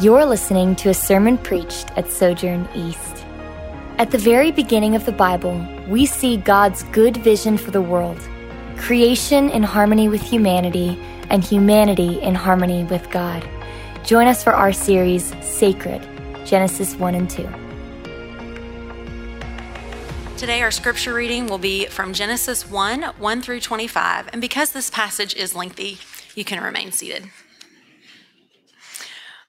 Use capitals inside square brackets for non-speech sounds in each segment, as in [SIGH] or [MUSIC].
You're listening to a sermon preached at Sojourn East. At the very beginning of the Bible, we see God's good vision for the world creation in harmony with humanity, and humanity in harmony with God. Join us for our series, Sacred Genesis 1 and 2. Today, our scripture reading will be from Genesis 1 1 through 25. And because this passage is lengthy, you can remain seated.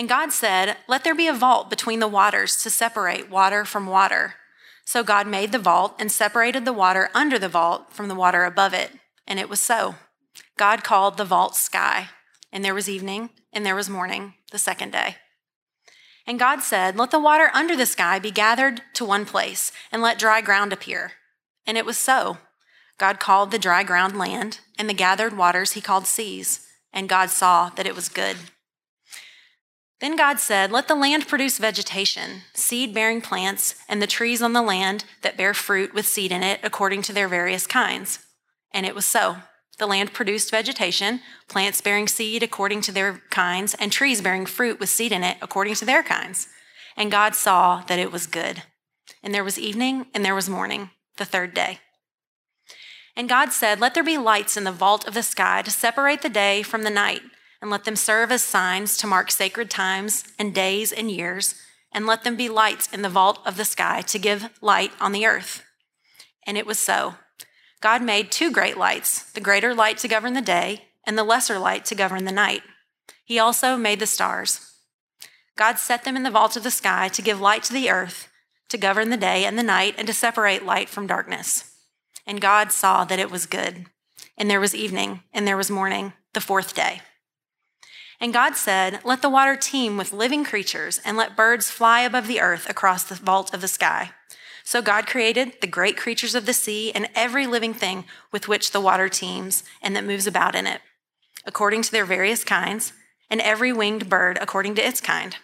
And God said, Let there be a vault between the waters to separate water from water. So God made the vault and separated the water under the vault from the water above it. And it was so. God called the vault sky. And there was evening, and there was morning, the second day. And God said, Let the water under the sky be gathered to one place, and let dry ground appear. And it was so. God called the dry ground land, and the gathered waters he called seas. And God saw that it was good. Then God said, Let the land produce vegetation, seed bearing plants, and the trees on the land that bear fruit with seed in it according to their various kinds. And it was so. The land produced vegetation, plants bearing seed according to their kinds, and trees bearing fruit with seed in it according to their kinds. And God saw that it was good. And there was evening and there was morning, the third day. And God said, Let there be lights in the vault of the sky to separate the day from the night and let them serve as signs to mark sacred times and days and years, and let them be lights in the vault of the sky to give light on the earth. And it was so. God made two great lights the greater light to govern the day, and the lesser light to govern the night. He also made the stars. God set them in the vault of the sky to give light to the earth, to govern the day and the night, and to separate light from darkness. And God saw that it was good. And there was evening, and there was morning, the fourth day. And God said, Let the water teem with living creatures, and let birds fly above the earth across the vault of the sky. So God created the great creatures of the sea and every living thing with which the water teems and that moves about in it, according to their various kinds, and every winged bird according to its kind.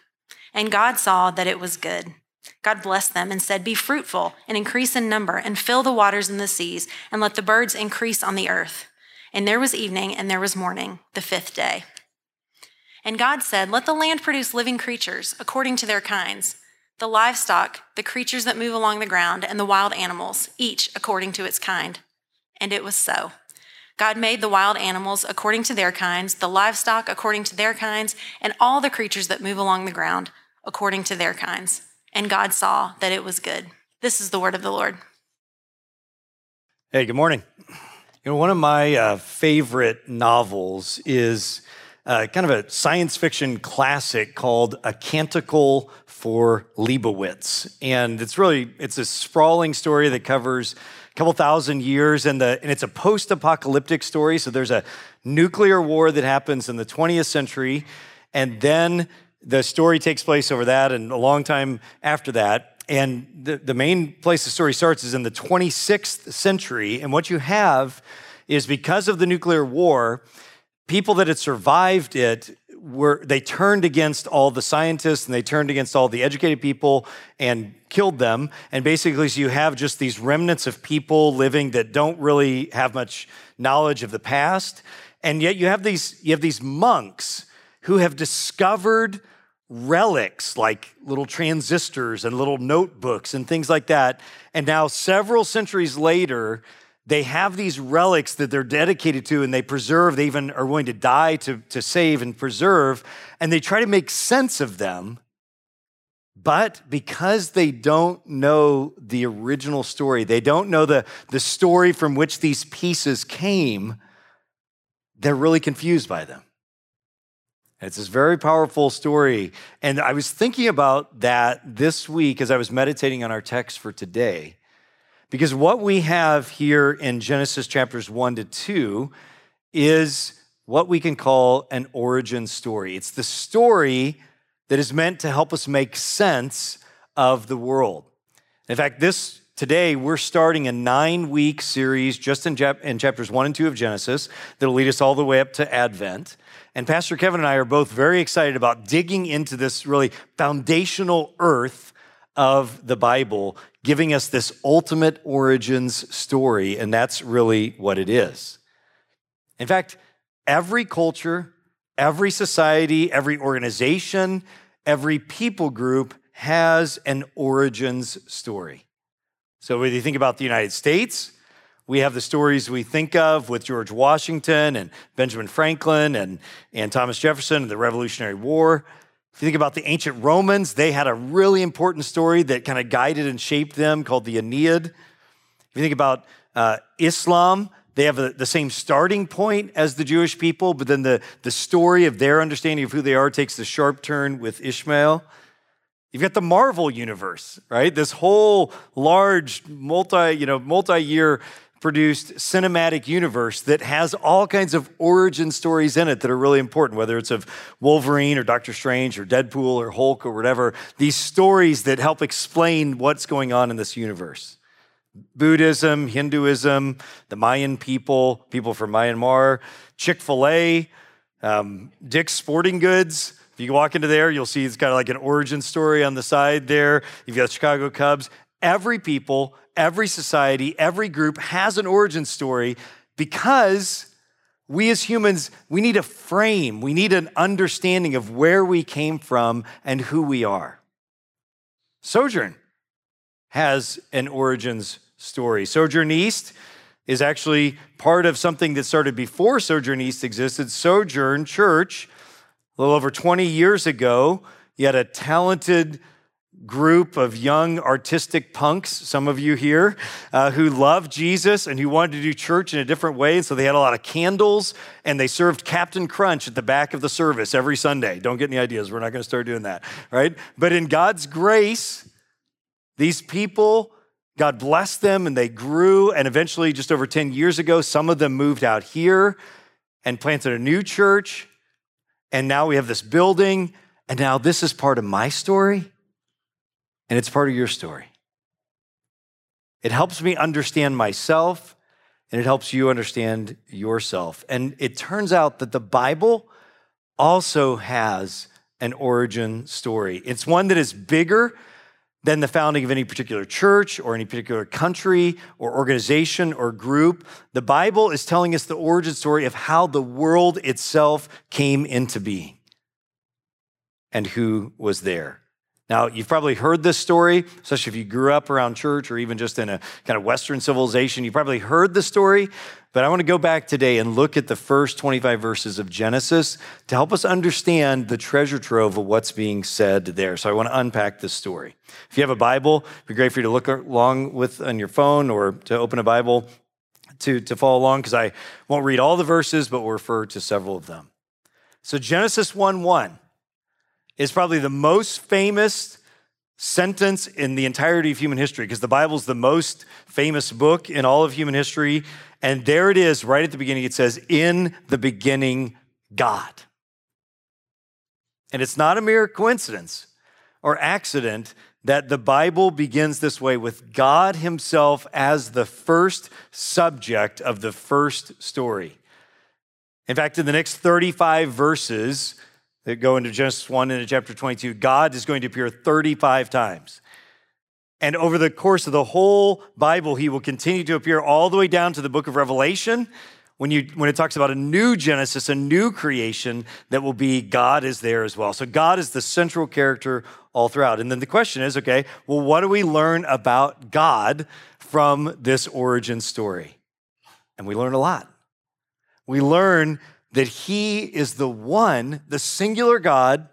And God saw that it was good. God blessed them and said, Be fruitful and increase in number, and fill the waters in the seas, and let the birds increase on the earth. And there was evening and there was morning, the fifth day. And God said, Let the land produce living creatures according to their kinds, the livestock, the creatures that move along the ground, and the wild animals, each according to its kind. And it was so. God made the wild animals according to their kinds, the livestock according to their kinds, and all the creatures that move along the ground according to their kinds. And God saw that it was good. This is the word of the Lord. Hey, good morning. You know, one of my uh, favorite novels is uh, kind of a science fiction classic called A Canticle for Leibowitz. And it's really, it's a sprawling story that covers a couple thousand years and, the, and it's a post-apocalyptic story. So there's a nuclear war that happens in the 20th century. And then the story takes place over that and a long time after that. And the, the main place the story starts is in the 26th century. And what you have is because of the nuclear war, people that had survived it were they turned against all the scientists and they turned against all the educated people and killed them. And basically so you have just these remnants of people living that don't really have much knowledge of the past. And yet you have these you have these monks who have discovered relics like little transistors and little notebooks and things like that. And now several centuries later they have these relics that they're dedicated to and they preserve. They even are willing to die to, to save and preserve, and they try to make sense of them. But because they don't know the original story, they don't know the, the story from which these pieces came, they're really confused by them. It's this very powerful story. And I was thinking about that this week as I was meditating on our text for today. Because what we have here in Genesis chapters 1 to 2 is what we can call an origin story. It's the story that is meant to help us make sense of the world. In fact, this today we're starting a nine week series just in, in, chapters one and two of Genesis that'll lead us all the way up to Advent. And Pastor Kevin and I are both very excited about digging into this really foundational earth of the Bible, giving us this ultimate origins story. And that's really what it is. In fact, every culture, every society, every organization, every people group has an origins story. So, whether you think about the United States, we have the stories we think of with George Washington and Benjamin Franklin and, and Thomas Jefferson and the Revolutionary War. If you think about the ancient Romans, they had a really important story that kind of guided and shaped them called the Aeneid. If you think about uh, Islam, they have a, the same starting point as the Jewish people, but then the, the story of their understanding of who they are takes the sharp turn with Ishmael. You've got the Marvel universe, right? This whole large multi, you know, multi-year produced cinematic universe that has all kinds of origin stories in it that are really important, whether it's of Wolverine or Doctor Strange or Deadpool or Hulk or whatever, these stories that help explain what's going on in this universe. Buddhism, Hinduism, the Mayan people, people from Myanmar, Chick fil A, um, Dick's Sporting Goods. If you walk into there, you'll see it's got like an origin story on the side there. You've got Chicago Cubs. Every people, every society, every group has an origin story because we as humans, we need a frame, we need an understanding of where we came from and who we are. Sojourn has an origins story. Sojourn East is actually part of something that started before Sojourn East existed. Sojourn Church, a little over 20 years ago, you had a talented group of young artistic punks, some of you here, uh, who loved Jesus and who wanted to do church in a different way. And so they had a lot of candles and they served Captain Crunch at the back of the service every Sunday. Don't get any ideas. We're not going to start doing that, right? But in God's grace, these people God blessed them and they grew. And eventually, just over 10 years ago, some of them moved out here and planted a new church. And now we have this building. And now this is part of my story and it's part of your story. It helps me understand myself and it helps you understand yourself. And it turns out that the Bible also has an origin story. It's one that is bigger than the founding of any particular church or any particular country or organization or group. The Bible is telling us the origin story of how the world itself came into being and who was there. Now, you've probably heard this story, especially if you grew up around church or even just in a kind of Western civilization. You've probably heard the story, but I want to go back today and look at the first 25 verses of Genesis to help us understand the treasure trove of what's being said there. So I want to unpack this story. If you have a Bible, it'd be great for you to look along with on your phone or to open a Bible to, to follow along because I won't read all the verses, but we'll refer to several of them. So Genesis 1 1 is probably the most famous sentence in the entirety of human history because the Bible is the most famous book in all of human history. And there it is, right at the beginning. It says, In the beginning, God. And it's not a mere coincidence or accident that the Bible begins this way with God Himself as the first subject of the first story. In fact, in the next 35 verses that go into Genesis 1 into chapter 22, God is going to appear 35 times. And over the course of the whole Bible, he will continue to appear all the way down to the book of Revelation. When, you, when it talks about a new Genesis, a new creation, that will be God is there as well. So God is the central character all throughout. And then the question is okay, well, what do we learn about God from this origin story? And we learn a lot. We learn that he is the one, the singular God,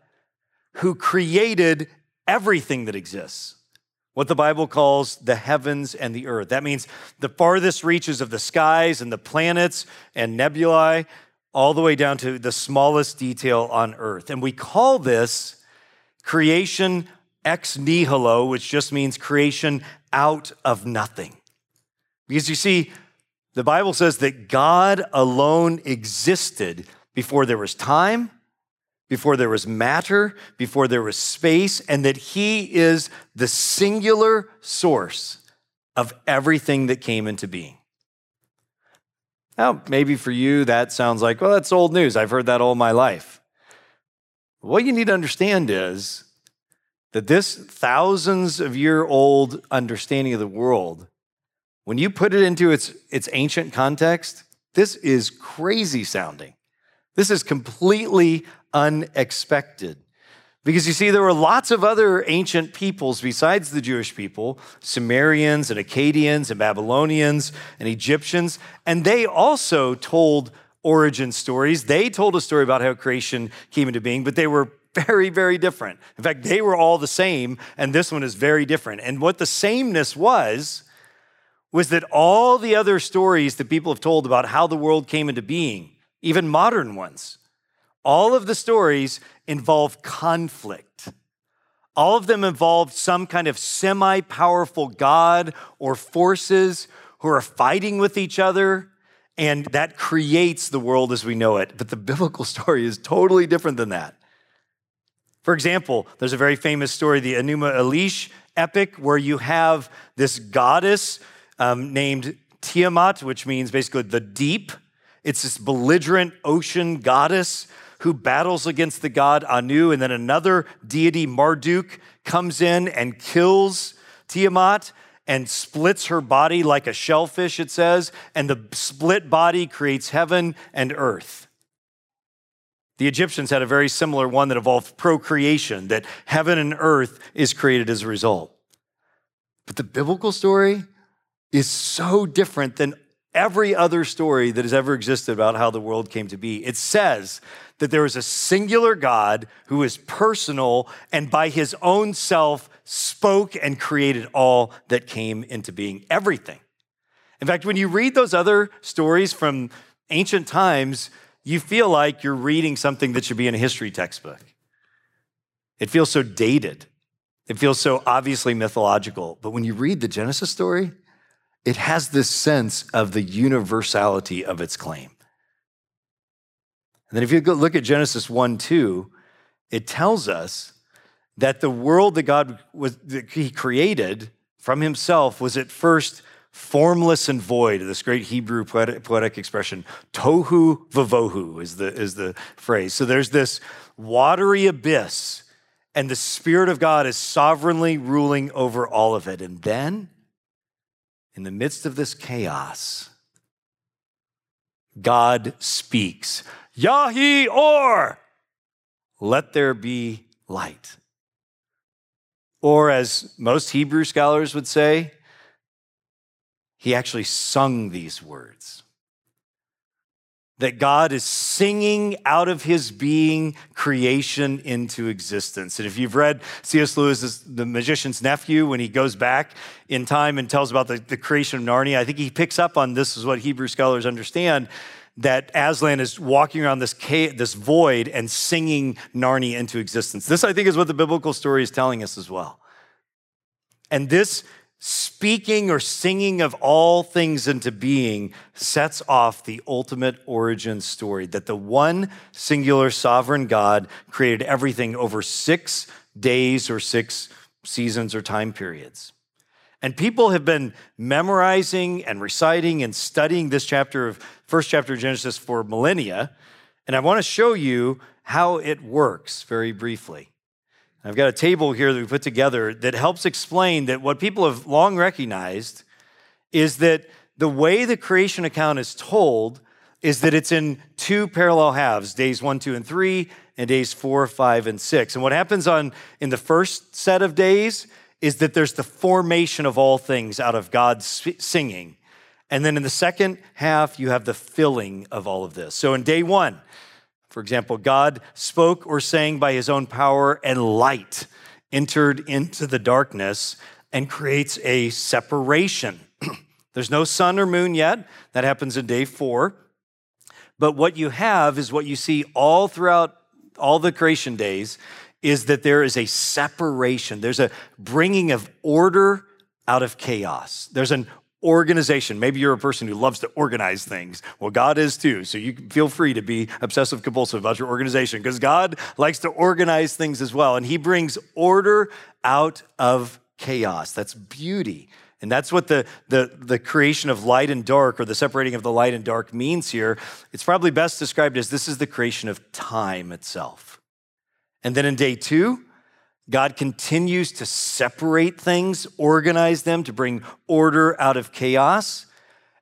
who created everything that exists what the Bible calls the heavens and the earth. That means the farthest reaches of the skies and the planets and nebulae, all the way down to the smallest detail on earth. And we call this creation ex nihilo, which just means creation out of nothing. Because you see, the Bible says that God alone existed before there was time, before there was matter, before there was space, and that He is the singular source of everything that came into being. Now, maybe for you, that sounds like, well, that's old news. I've heard that all my life. What you need to understand is that this thousands of year old understanding of the world, when you put it into its, its ancient context, this is crazy sounding. This is completely unexpected. Because you see, there were lots of other ancient peoples besides the Jewish people Sumerians and Akkadians and Babylonians and Egyptians, and they also told origin stories. They told a story about how creation came into being, but they were very, very different. In fact, they were all the same, and this one is very different. And what the sameness was, was that all the other stories that people have told about how the world came into being, even modern ones, all of the stories involve conflict. All of them involve some kind of semi powerful God or forces who are fighting with each other, and that creates the world as we know it. But the [LAUGHS] biblical story is totally different than that. For example, there's a very famous story, the Enuma Elish epic, where you have this goddess um, named Tiamat, which means basically the deep. It's this belligerent ocean goddess who battles against the god Anu, and then another deity, Marduk, comes in and kills Tiamat and splits her body like a shellfish, it says, and the split body creates heaven and earth. The Egyptians had a very similar one that involved procreation, that heaven and earth is created as a result. But the biblical story is so different than every other story that has ever existed about how the world came to be. It says that there is a singular God who is personal and by his own self spoke and created all that came into being, everything. In fact, when you read those other stories from ancient times, you feel like you're reading something that should be in a history textbook. It feels so dated. It feels so obviously mythological. But when you read the Genesis story, it has this sense of the universality of its claim. And then if you look at Genesis 1 2, it tells us that the world that God was that He created from Himself was at first formless and void. This great Hebrew poetic, poetic expression, tohu vavohu is the, is the phrase. So there's this watery abyss, and the Spirit of God is sovereignly ruling over all of it. And then in the midst of this chaos, God speaks, Yahi or, let there be light. Or, as most Hebrew scholars would say, he actually sung these words that God is singing out of his being creation into existence. And if you've read C.S. Lewis' The Magician's Nephew, when he goes back in time and tells about the, the creation of Narnia, I think he picks up on this, is what Hebrew scholars understand that Aslan is walking around this, this void and singing Narnia into existence. This, I think, is what the biblical story is telling us as well. And this speaking or singing of all things into being sets off the ultimate origin story that the one singular sovereign God created everything over six days or six seasons or time periods. And people have been memorizing and reciting and studying this chapter of first chapter of Genesis for millennia. And I want to show you how it works very briefly. I've got a table here that we put together that helps explain that what people have long recognized is that the way the creation account is told is that it's in two parallel halves days one, two, and three, and days four, five, and six. And what happens on in the first set of days is that there's the formation of all things out of God's singing. And then in the second half, you have the filling of all of this. So in day one, for example, God spoke or sang by his own power, and light entered into the darkness and creates a separation. [CLEARS THROAT] There's no sun or moon yet. That happens in day four. But what you have is what you see all throughout all the creation days is that there is a separation. There's a bringing of order out of chaos. There's an organization. Maybe you're a person who loves to organize things. Well, God is too. So you feel free to be obsessive compulsive about your organization because God likes to organize things as well. And He brings order out of chaos. That's beauty. And that's what the, the, the creation of light and dark, or the separating of the light and dark, means here. It's probably best described as this is the creation of time itself. And then in day two, God continues to separate things, organize them to bring order out of chaos.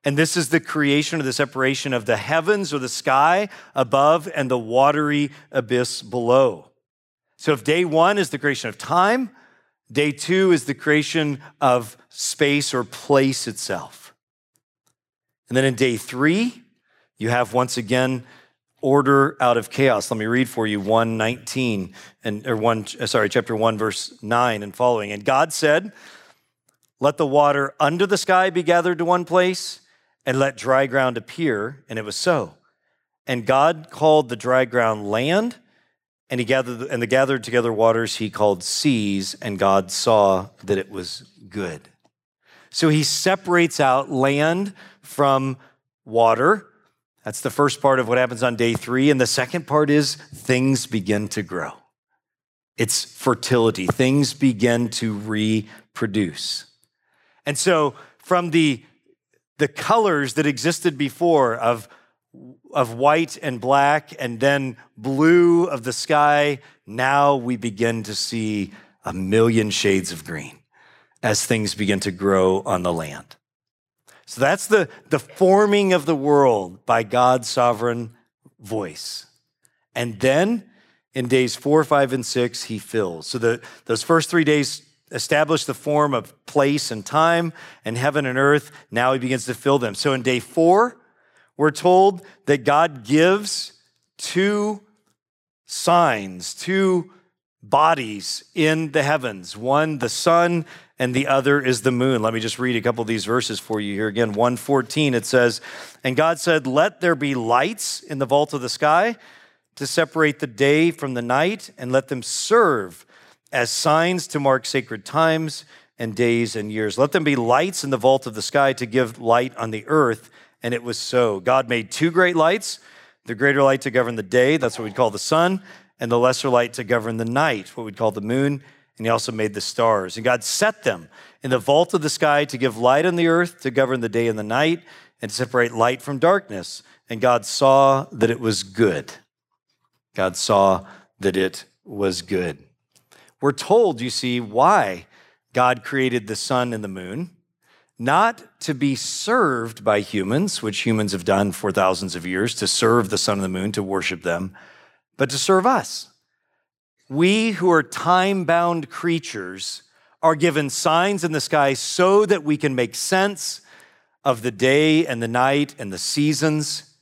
And this is the creation or the separation of the heavens or the sky above and the watery abyss below. So if day one is the creation of time, day two is the creation of space or place itself. And then in day three, you have once again order out of chaos. Let me read for you 119 and or 1 uh, sorry, chapter 1 verse 9 and following. And God said, "Let the water under the sky be gathered to one place, and let dry ground appear." And it was so. And God called the dry ground land, and he gathered and the gathered together waters he called seas, and God saw that it was good. So he separates out land from water that's the first part of what happens on day three. And the second part is things begin to grow. It's fertility, things begin to reproduce. And so, from the, the colors that existed before of, of white and black, and then blue of the sky, now we begin to see a million shades of green as things begin to grow on the land. So that's the, the forming of the world by God's sovereign voice. And then in days four, five, and six, he fills. So the, those first three days establish the form of place and time and heaven and earth. Now he begins to fill them. So in day four, we're told that God gives two signs, two bodies in the heavens one, the sun, and the other is the moon. Let me just read a couple of these verses for you here again. 114, it says, And God said, Let there be lights in the vault of the sky to separate the day from the night, and let them serve as signs to mark sacred times and days and years. Let them be lights in the vault of the sky to give light on the earth. And it was so. God made two great lights the greater light to govern the day, that's what we'd call the sun, and the lesser light to govern the night, what we'd call the moon. And he also made the stars. And God set them in the vault of the sky to give light on the earth, to govern the day and the night, and to separate light from darkness. And God saw that it was good. God saw that it was good. We're told, you see, why God created the sun and the moon, not to be served by humans, which humans have done for thousands of years, to serve the sun and the moon, to worship them, but to serve us. We who are time bound creatures are given signs in the sky so that we can make sense of the day and the night and the seasons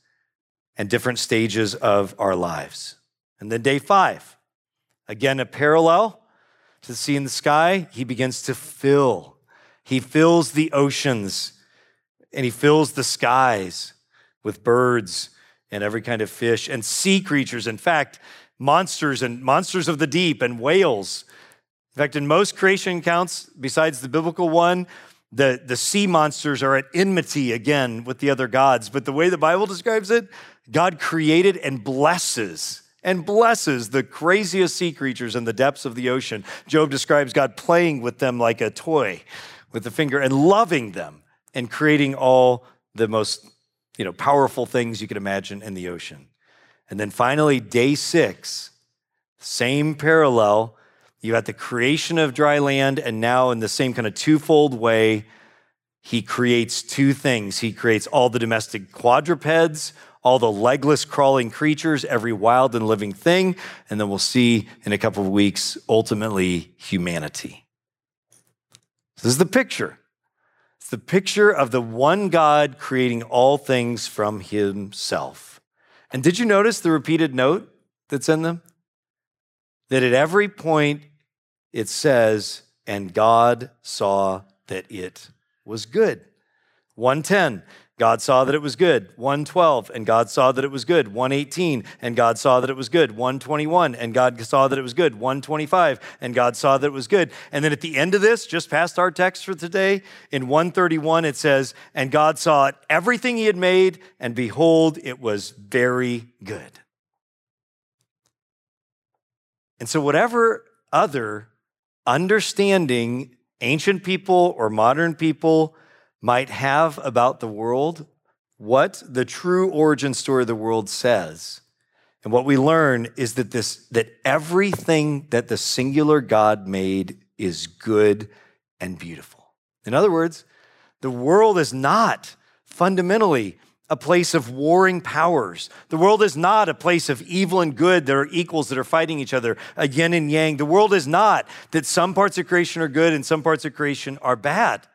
and different stages of our lives. And then day five, again, a parallel to the sea in the sky, he begins to fill. He fills the oceans and he fills the skies with birds and every kind of fish and sea creatures. In fact, monsters and monsters of the deep and whales. In fact, in most creation accounts, besides the biblical one, the, the sea monsters are at enmity again with the other gods. But the way the Bible describes it, God created and blesses and blesses the craziest sea creatures in the depths of the ocean. Job describes God playing with them like a toy with the finger and loving them and creating all the most you know, powerful things you could imagine in the ocean. And then finally, day six, same parallel. You had the creation of dry land, and now in the same kind of twofold way, he creates two things. He creates all the domestic quadrupeds, all the legless crawling creatures, every wild and living thing. And then we'll see in a couple of weeks, ultimately, humanity. This is the picture. It's the picture of the one God creating all things from himself. And did you notice the repeated note that's in them? That at every point it says, and God saw that it was good. 110, God saw that it was good. 112, and God saw that it was good. 118, and God saw that it was good. 121, and God saw that it was good. 125, and God saw that it was good. And then at the end of this, just past our text for today, in 131, it says, And God saw everything he had made, and behold, it was very good. And so, whatever other understanding ancient people or modern people might have about the world, what the true origin story of the world says. And what we learn is that this that everything that the singular God made is good and beautiful. In other words, the world is not fundamentally a place of warring powers. The world is not a place of evil and good that are equals that are fighting each other, a yin and yang. The world is not that some parts of creation are good and some parts of creation are bad.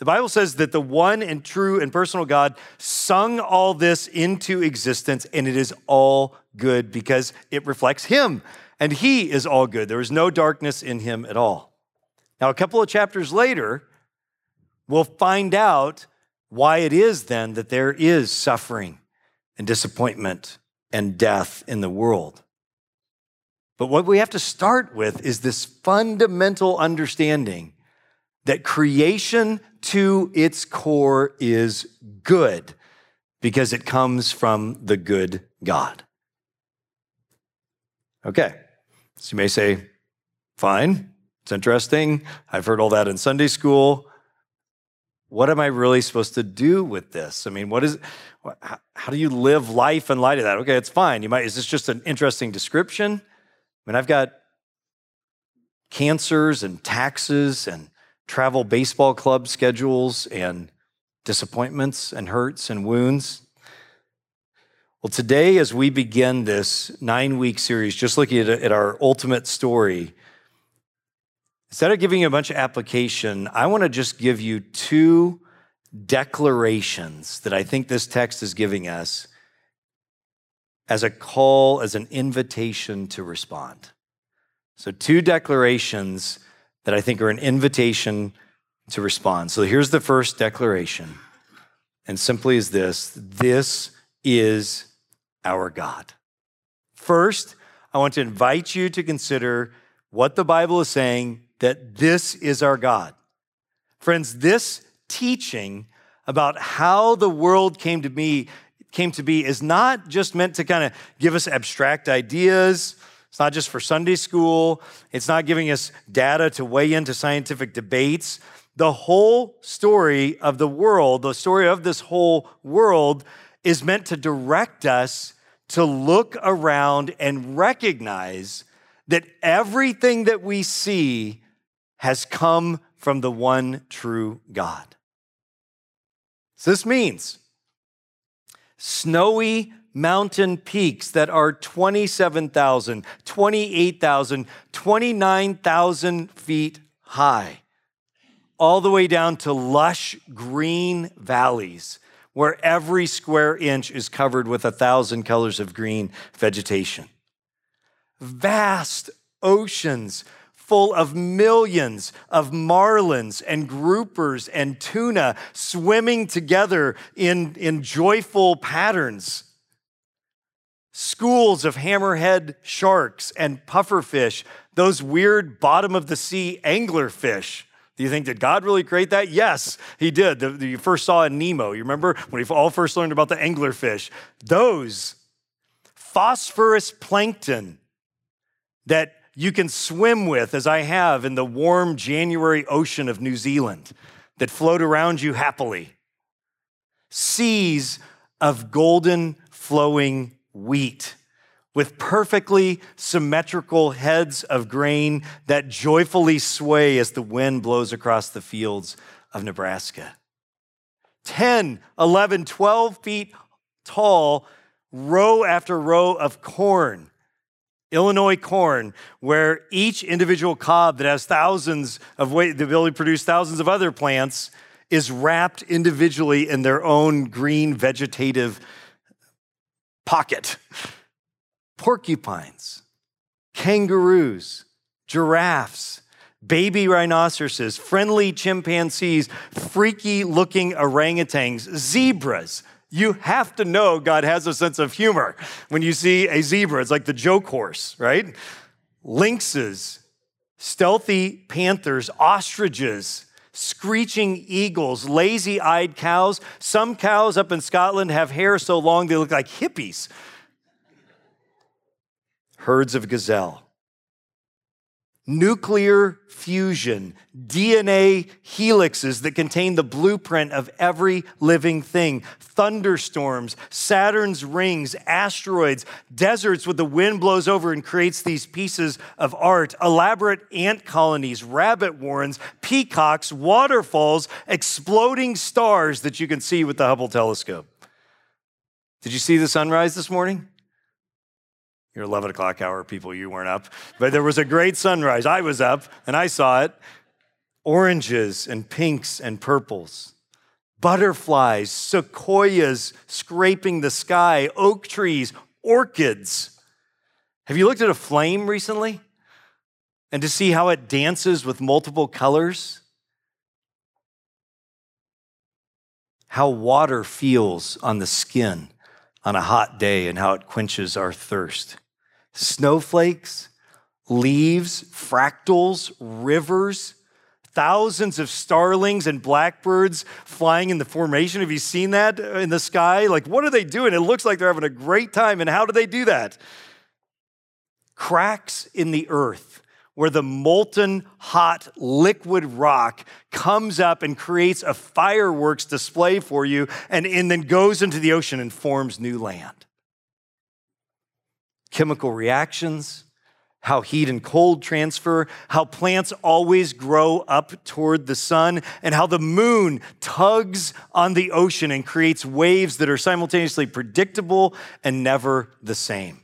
The Bible says that the one and true and personal God sung all this into existence, and it is all good because it reflects Him, and He is all good. There is no darkness in Him at all. Now, a couple of chapters later, we'll find out why it is then that there is suffering and disappointment and death in the world. But what we have to start with is this fundamental understanding that creation to its core is good because it comes from the good God. Okay, so you may say, fine, it's interesting. I've heard all that in Sunday school. What am I really supposed to do with this? I mean, what is, how do you live life in light of that? Okay, it's fine. You might, is this just an interesting description? I mean, I've got cancers and taxes and travel baseball club schedules and disappointments and hurts and wounds. Well, today, as we begin this nine week series, just looking at, at, our ultimate story, instead of giving you a bunch of application, I want to just give you two declarations that I think this text is giving us as a call, as an invitation to respond. So, two declarations that I think are an invitation to respond. So here's the first declaration, and simply is this this is our God. First, I want to invite you to consider what the Bible is saying that this is our God. Friends, this teaching about how the world came to be came to be is not just meant to kind of give us abstract ideas it's not just for Sunday school, it's not giving us data to weigh into scientific debates. The whole story of the world, the story of this whole world, is meant to direct us to look around and recognize that everything that we see has come from the one true God. So this means snowy mountain peaks that are 27,000, 28,000, 29,000 feet high, all the way down to lush green valleys where every square inch is covered with a thousand colors of green vegetation. Vast oceans full of millions of marlins and groupers and tuna swimming together in, in joyful patterns schools of hammerhead sharks and pufferfish, those weird bottom of the sea anglerfish. Do you think did God really create that? Yes, He did. The, the, you first saw in Nemo. You remember when we all first learned about the anglerfish? Those phosphorus plankton that you can swim with, as I have in the warm January ocean of New Zealand, that float around you happily. Seas of golden flowing wheat with perfectly symmetrical heads of grain that joyfully sway as the wind blows across the fields of Nebraska. 10, 11, 12 feet tall, row after row of corn. Illinois corn, where each individual cob that has thousands of weight, the ability to produce thousands of other plants, is wrapped individually in their own green vegetative pocket. Porcupines, kangaroos, giraffes, baby rhinoceroses, friendly chimpanzees, freaky looking orangutans, zebras. You have to know God has a sense of humor when you see a zebra. It's like the joke horse, right? Lynxes, stealthy panthers, ostriches, screeching eagles, lazy eyed cows. Some cows up in Scotland have hair so long they look like hippies. Herds of gazelle nuclear fusion, DNA helixes that contain the blueprint of every living thing, thunderstorms, Saturn's rings, asteroids, deserts where the wind blows over and creates these pieces of art, elaborate ant colonies, rabbit warrens, peacocks, waterfalls, exploding stars that you can see with the Hubble telescope. Did you see the sunrise this morning? Your 11 o'clock hour people, you weren't up. But there was a great sunrise. I was up and I saw it. Oranges and pinks and purples, butterflies, sequoias scraping the sky, oak trees, orchids. Have you looked at a flame recently? And to see how it dances with multiple colors? How water feels on the skin on a hot day and how it quenches our thirst. Snowflakes, leaves, fractals, rivers, thousands of starlings and blackbirds flying in the formation. Have you seen that in the sky? Like, what are they doing? It looks like they're having a great time. And how do they do that? Cracks in the earth where the molten hot liquid rock comes up and creates a fireworks display for you and, and then goes into the ocean and forms new land. Chemical reactions, how heat and cold transfer, how plants always grow up toward the sun, and how the moon tugs on the ocean and creates waves that are simultaneously predictable and never the same.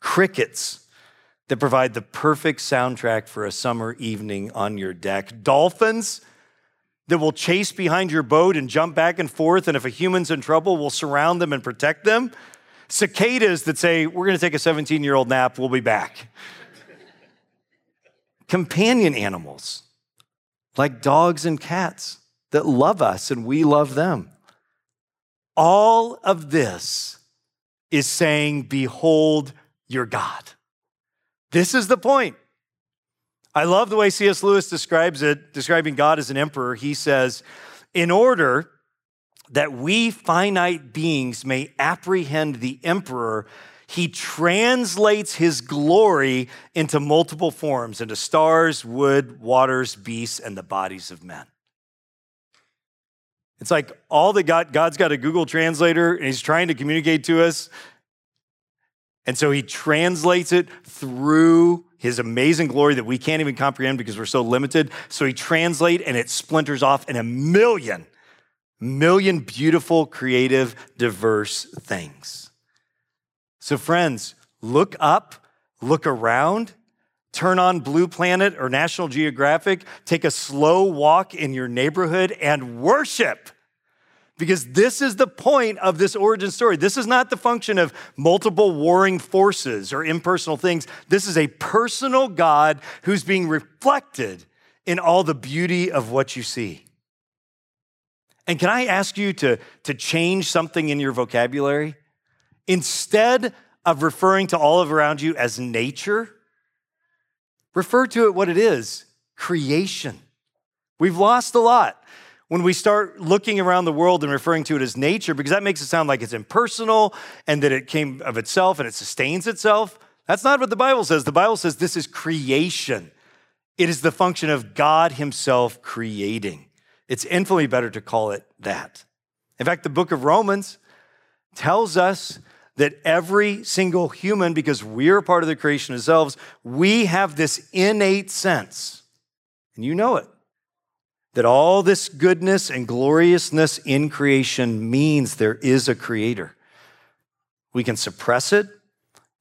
Crickets that provide the perfect soundtrack for a summer evening on your deck. Dolphins that will chase behind your boat and jump back and forth, and if a human's in trouble, will surround them and protect them. Cicadas that say, We're going to take a 17 year old nap, we'll be back. Companion animals like dogs and cats that love us and we love them. All of this is saying, Behold your God. This is the point. I love the way C.S. Lewis describes it, describing God as an emperor. He says, in order that we finite beings may apprehend the emperor, he translates his glory into multiple forms, into stars, wood, waters, beasts, and the bodies of men. It's like all the God, God's got a Google translator and he's trying to communicate to us and so he translates it through his amazing glory that we can't even comprehend because we're so limited. So he translates and it splinters off in a million, million beautiful, creative, diverse things. So, friends, look up, look around, turn on Blue Planet or National Geographic, take a slow walk in your neighborhood and worship because this is the point of this origin story. This is not the function of multiple warring forces or impersonal things. This is a personal God who's being reflected in all the beauty of what you see. And can I ask you to, to change something in your vocabulary? Instead of referring to all of around you as nature, refer to it what it is creation. We've lost a lot when we start looking around the world and referring to it as nature, because that makes it sound like it's impersonal and that it came of itself and it sustains itself. That's not what the Bible says. The Bible says this is creation, it is the function of God Himself creating. It's infinitely better to call it that. In fact, the book of Romans tells us that every single human, because we're part of the creation ourselves, we have this innate sense, and you know it, that all this goodness and gloriousness in creation means there is a creator. We can suppress it,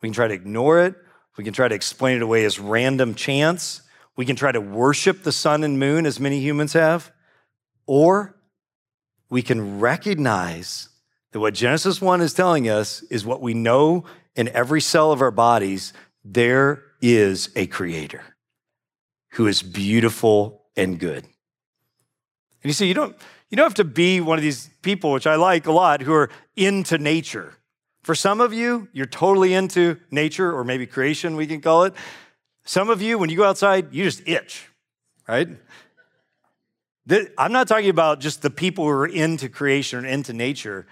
we can try to ignore it, we can try to explain it away as random chance, we can try to worship the sun and moon as many humans have, or we can recognize that what Genesis 1 is telling us is what we know in every cell of our bodies. There is a creator who is beautiful and good. And you see, you don't, you don't have to be one of these people, which I like a lot, who are into nature. For some of you, you're totally into nature or maybe creation, we can call it. Some of you, when you go outside, you just itch, right? I'm not talking about just the people who are into creation or into nature.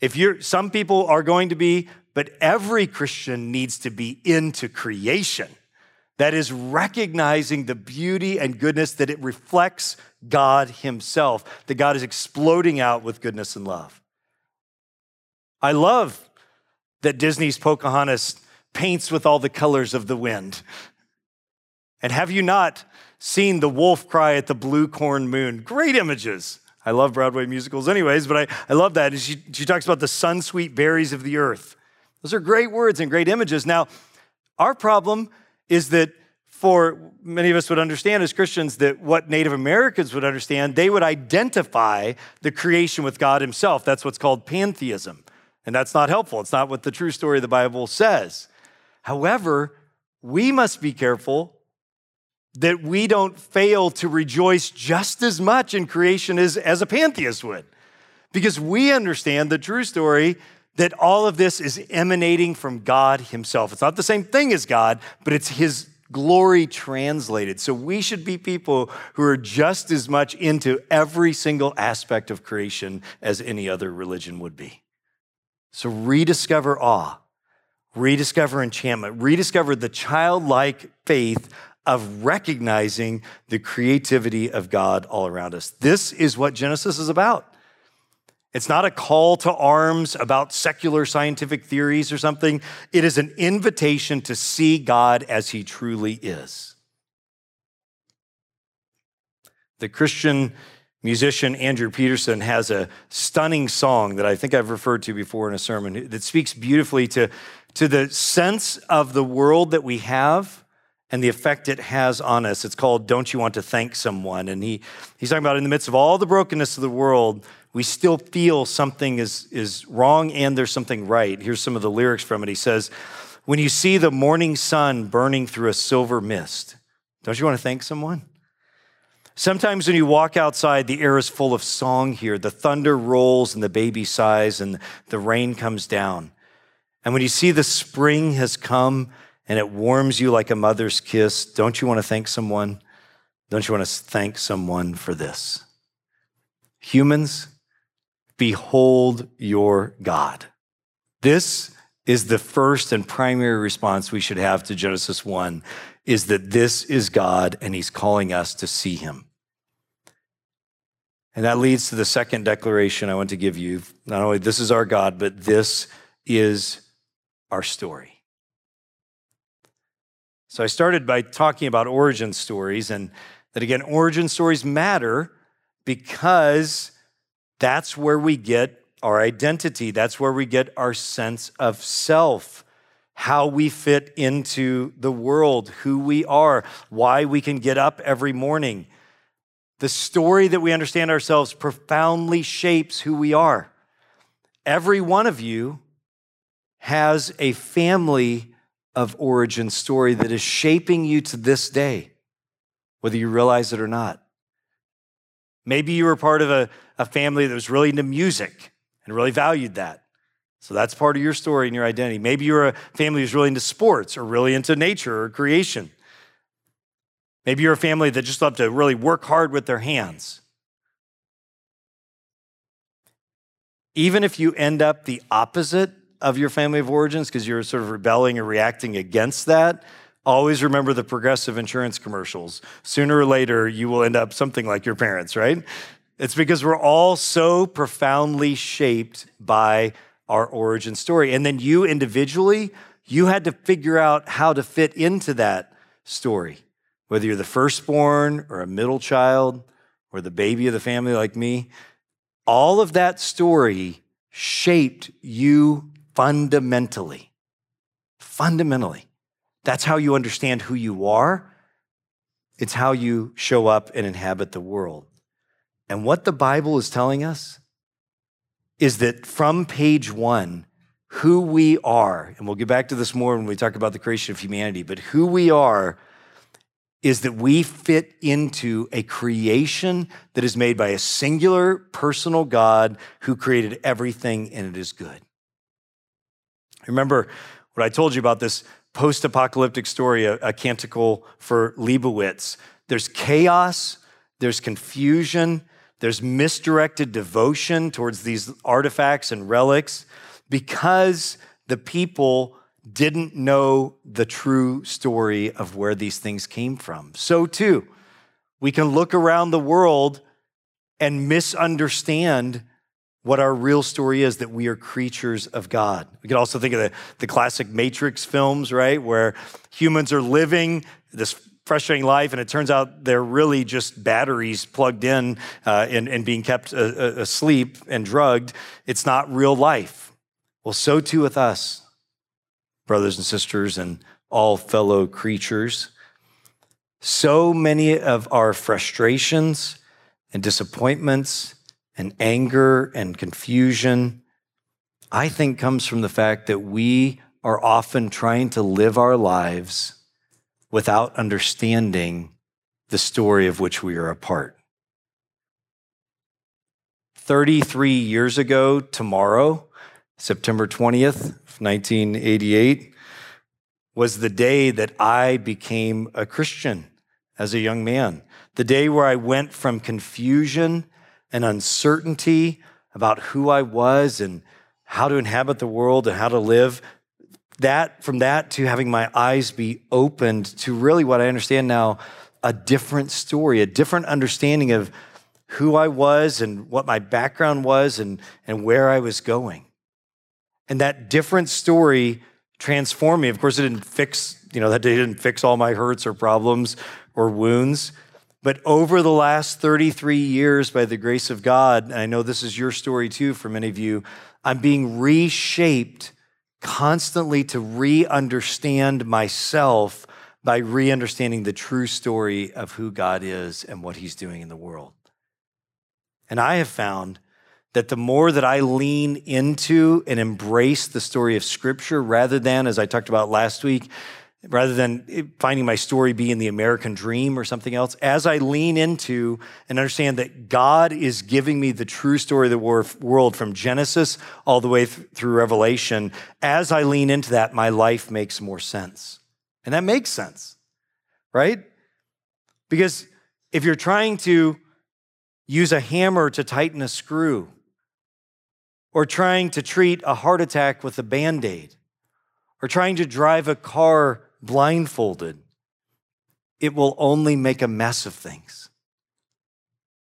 If you're, some people are going to be, but every Christian needs to be into creation. That is recognizing the beauty and goodness that it reflects God Himself, that God is exploding out with goodness and love. I love that Disney's Pocahontas paints with all the colors of the wind. And have you not seen the wolf cry at the blue corn moon? Great images. I love Broadway musicals, anyways, but I, I love that. And she, she talks about the sun sweet berries of the earth. Those are great words and great images. Now, our problem is that for many of us would understand as Christians that what Native Americans would understand, they would identify the creation with God Himself. That's what's called pantheism. And that's not helpful. It's not what the true story of the Bible says. However, we must be careful that we don't fail to rejoice just as much in creation as, as a pantheist would. Because we understand the true story that all of this is emanating from God Himself. It's not the same thing as God, but it's His glory translated. So we should be people who are just as much into every single aspect of creation as any other religion would be. So rediscover awe, rediscover enchantment, rediscover the childlike faith of recognizing the creativity of God all around us. This is what Genesis is about. It's not a call to arms about secular scientific theories or something. It is an invitation to see God as he truly is. The Christian musician Andrew Peterson has a stunning song that I think I've referred to before in a sermon that speaks beautifully to, to the sense of the world that we have and the effect it has on us. It's called Don't You Want to Thank Someone? And he, he's talking about in the midst of all the brokenness of the world, we still feel something is, is wrong and there's something right. Here's some of the lyrics from it. He says, When you see the morning sun burning through a silver mist, don't you want to thank someone? Sometimes when you walk outside, the air is full of song here. The thunder rolls and the baby sighs and the rain comes down. And when you see the spring has come and it warms you like a mother's kiss, don't you want to thank someone? Don't you want to thank someone for this? Humans, Behold your God. This is the first and primary response we should have to Genesis 1 is that this is God and he's calling us to see him. And that leads to the second declaration I want to give you. Not only this is our God, but this is our story. So I started by talking about origin stories, and that again, origin stories matter because that's where we get our identity. That's where we get our sense of self, how we fit into the world, who we are, why we can get up every morning. The story that we understand ourselves profoundly shapes who we are. Every one of you has a family of origin story that is shaping you to this day, whether you realize it or not. Maybe you were part of a, a family that was really into music and really valued that. So that's part of your story and your identity. Maybe you're a family who's really into sports or really into nature or creation. Maybe you're a family that just love to really work hard with their hands. Even if you end up the opposite of your family of origins because you're sort of rebelling or reacting against that, Always remember the progressive insurance commercials. Sooner or later, you will end up something like your parents, right? It's because we're all so profoundly shaped by our origin story. And then you individually, you had to figure out how to fit into that story. Whether you're the firstborn or a middle child or the baby of the family like me, all of that story shaped you fundamentally. Fundamentally. That's how you understand who you are. It's how you show up and inhabit the world. And what the Bible is telling us is that from page one, who we are, and we'll get back to this more when we talk about the creation of humanity, but who we are is that we fit into a creation that is made by a singular personal God who created everything and it is good. Remember what I told you about this post apocalyptic story, a, a, canticle for Leibowitz. There's chaos, there's confusion, there's misdirected devotion towards these artifacts and relics because the people didn't know the true story of where these things came from. So, too, we can look around the world and misunderstand what our real story is that we are creatures of God. We could also think of the, the classic Matrix films, right? Where humans are living this frustrating life, and it turns out they're really just batteries plugged in uh, and, and, being kept uh, uh asleep and drugged. It's not real life. Well, so too with us brothers and sisters, and all fellow creatures. So many of our frustrations and disappointments and anger and confusion, I think, comes from the fact that we are often trying to live our lives without understanding the story of which we are a part. 33 years ago, tomorrow, September 20th, 1988, was the day that I became a Christian as a young man. The day where I went from confusion and uncertainty about who I was and how to inhabit the world and how to live. That from that to having my eyes be opened to really what I understand now a different story, a different understanding of who I was and what my background was and, and where I was going. And that different story transformed me. Of course, it didn't fix, you know, that didn't fix all my hurts or problems or wounds. But over the last 33 years, by the grace of God, and I know this is your story too for many of you, I'm being reshaped constantly to re understand myself by re understanding the true story of who God is and what He's doing in the world. And I have found that the more that I lean into and embrace the story of Scripture rather than, as I talked about last week, rather than finding my story be in the American dream or something else, as I lean into and understand that God is giving me the true story of the world from Genesis all the way through Revelation, as I lean into that, my life makes more sense. And that makes sense, right? Because if you're trying to use a hammer to tighten a screw, or trying to treat a heart attack with a band aid, or trying to drive a car blindfolded, it will only make a mess of things.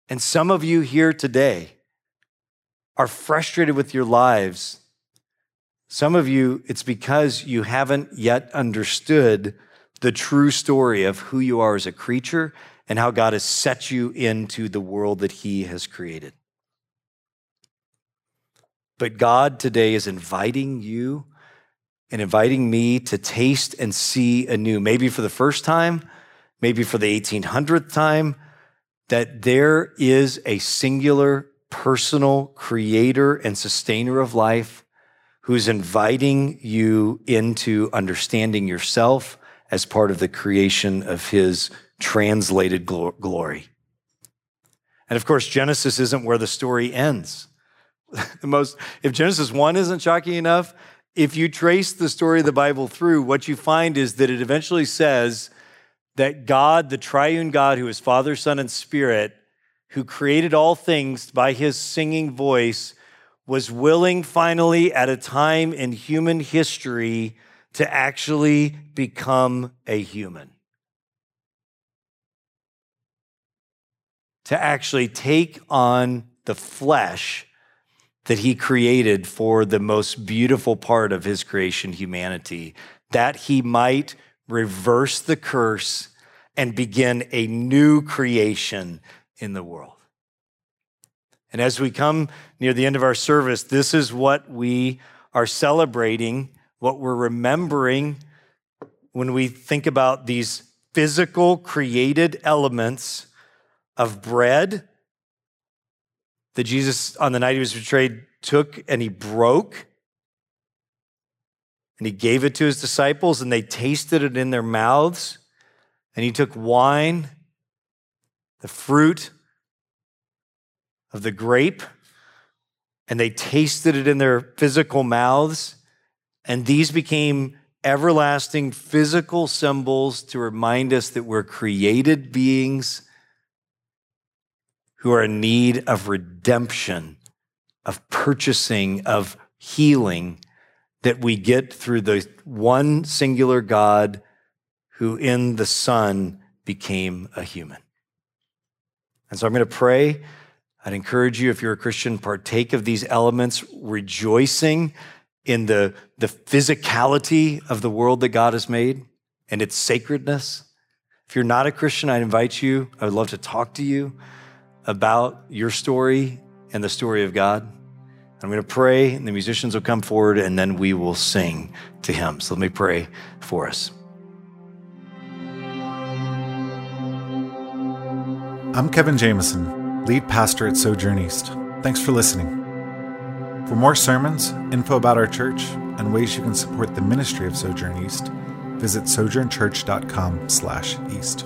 And some of you here today are frustrated with your lives. Some of you, it's because you haven't yet understood the true story of who you are as a creature and how God has set you into the world that He has created. But God today is inviting you and inviting me to taste and see anew, maybe for the first time, maybe for the 1800th time, that there is a singular, personal creator and sustainer of life who's inviting you into understanding yourself as part of the creation of his translated glory. And of course, Genesis isn't where the story ends. [LAUGHS] the most, if Genesis 1 isn't shocking enough, if you trace the story of the Bible through, what you find is that it eventually says that God, the triune God, who is Father, Son, and Spirit, who created all things by his singing voice, was willing finally at a time in human history to actually become a human. To actually take on the flesh that he created for the most beautiful part of his creation, humanity, that he might reverse the curse and begin a new creation in the world. And as we come near the end of our service, this is what we are celebrating, what we're remembering when we think about these physical created elements of bread that Jesus, on the night he was betrayed, took and he broke and he gave it to his disciples and they tasted it in their mouths. And he took wine, the fruit of the grape, and they tasted it in their physical mouths. And these became everlasting physical symbols to remind us that we're created beings who are in need of redemption, of purchasing, of healing that we get through the one singular God who in the Son became a human. And so I'm going to pray. I'd encourage you, if you're a Christian, partake of these elements, rejoicing in the, the physicality of the world that God has made and its sacredness. If you're not a Christian, I invite you, I would love to talk to you about your story and the story of God. I'm going to pray, and the musicians will come forward, and then we will sing to Him. So let me pray for us. I'm Kevin Jameson, lead pastor at Sojourn East. Thanks for listening. For more sermons, info about our church, and ways you can support the ministry of Sojourn East, visit sojournchurch.com/east.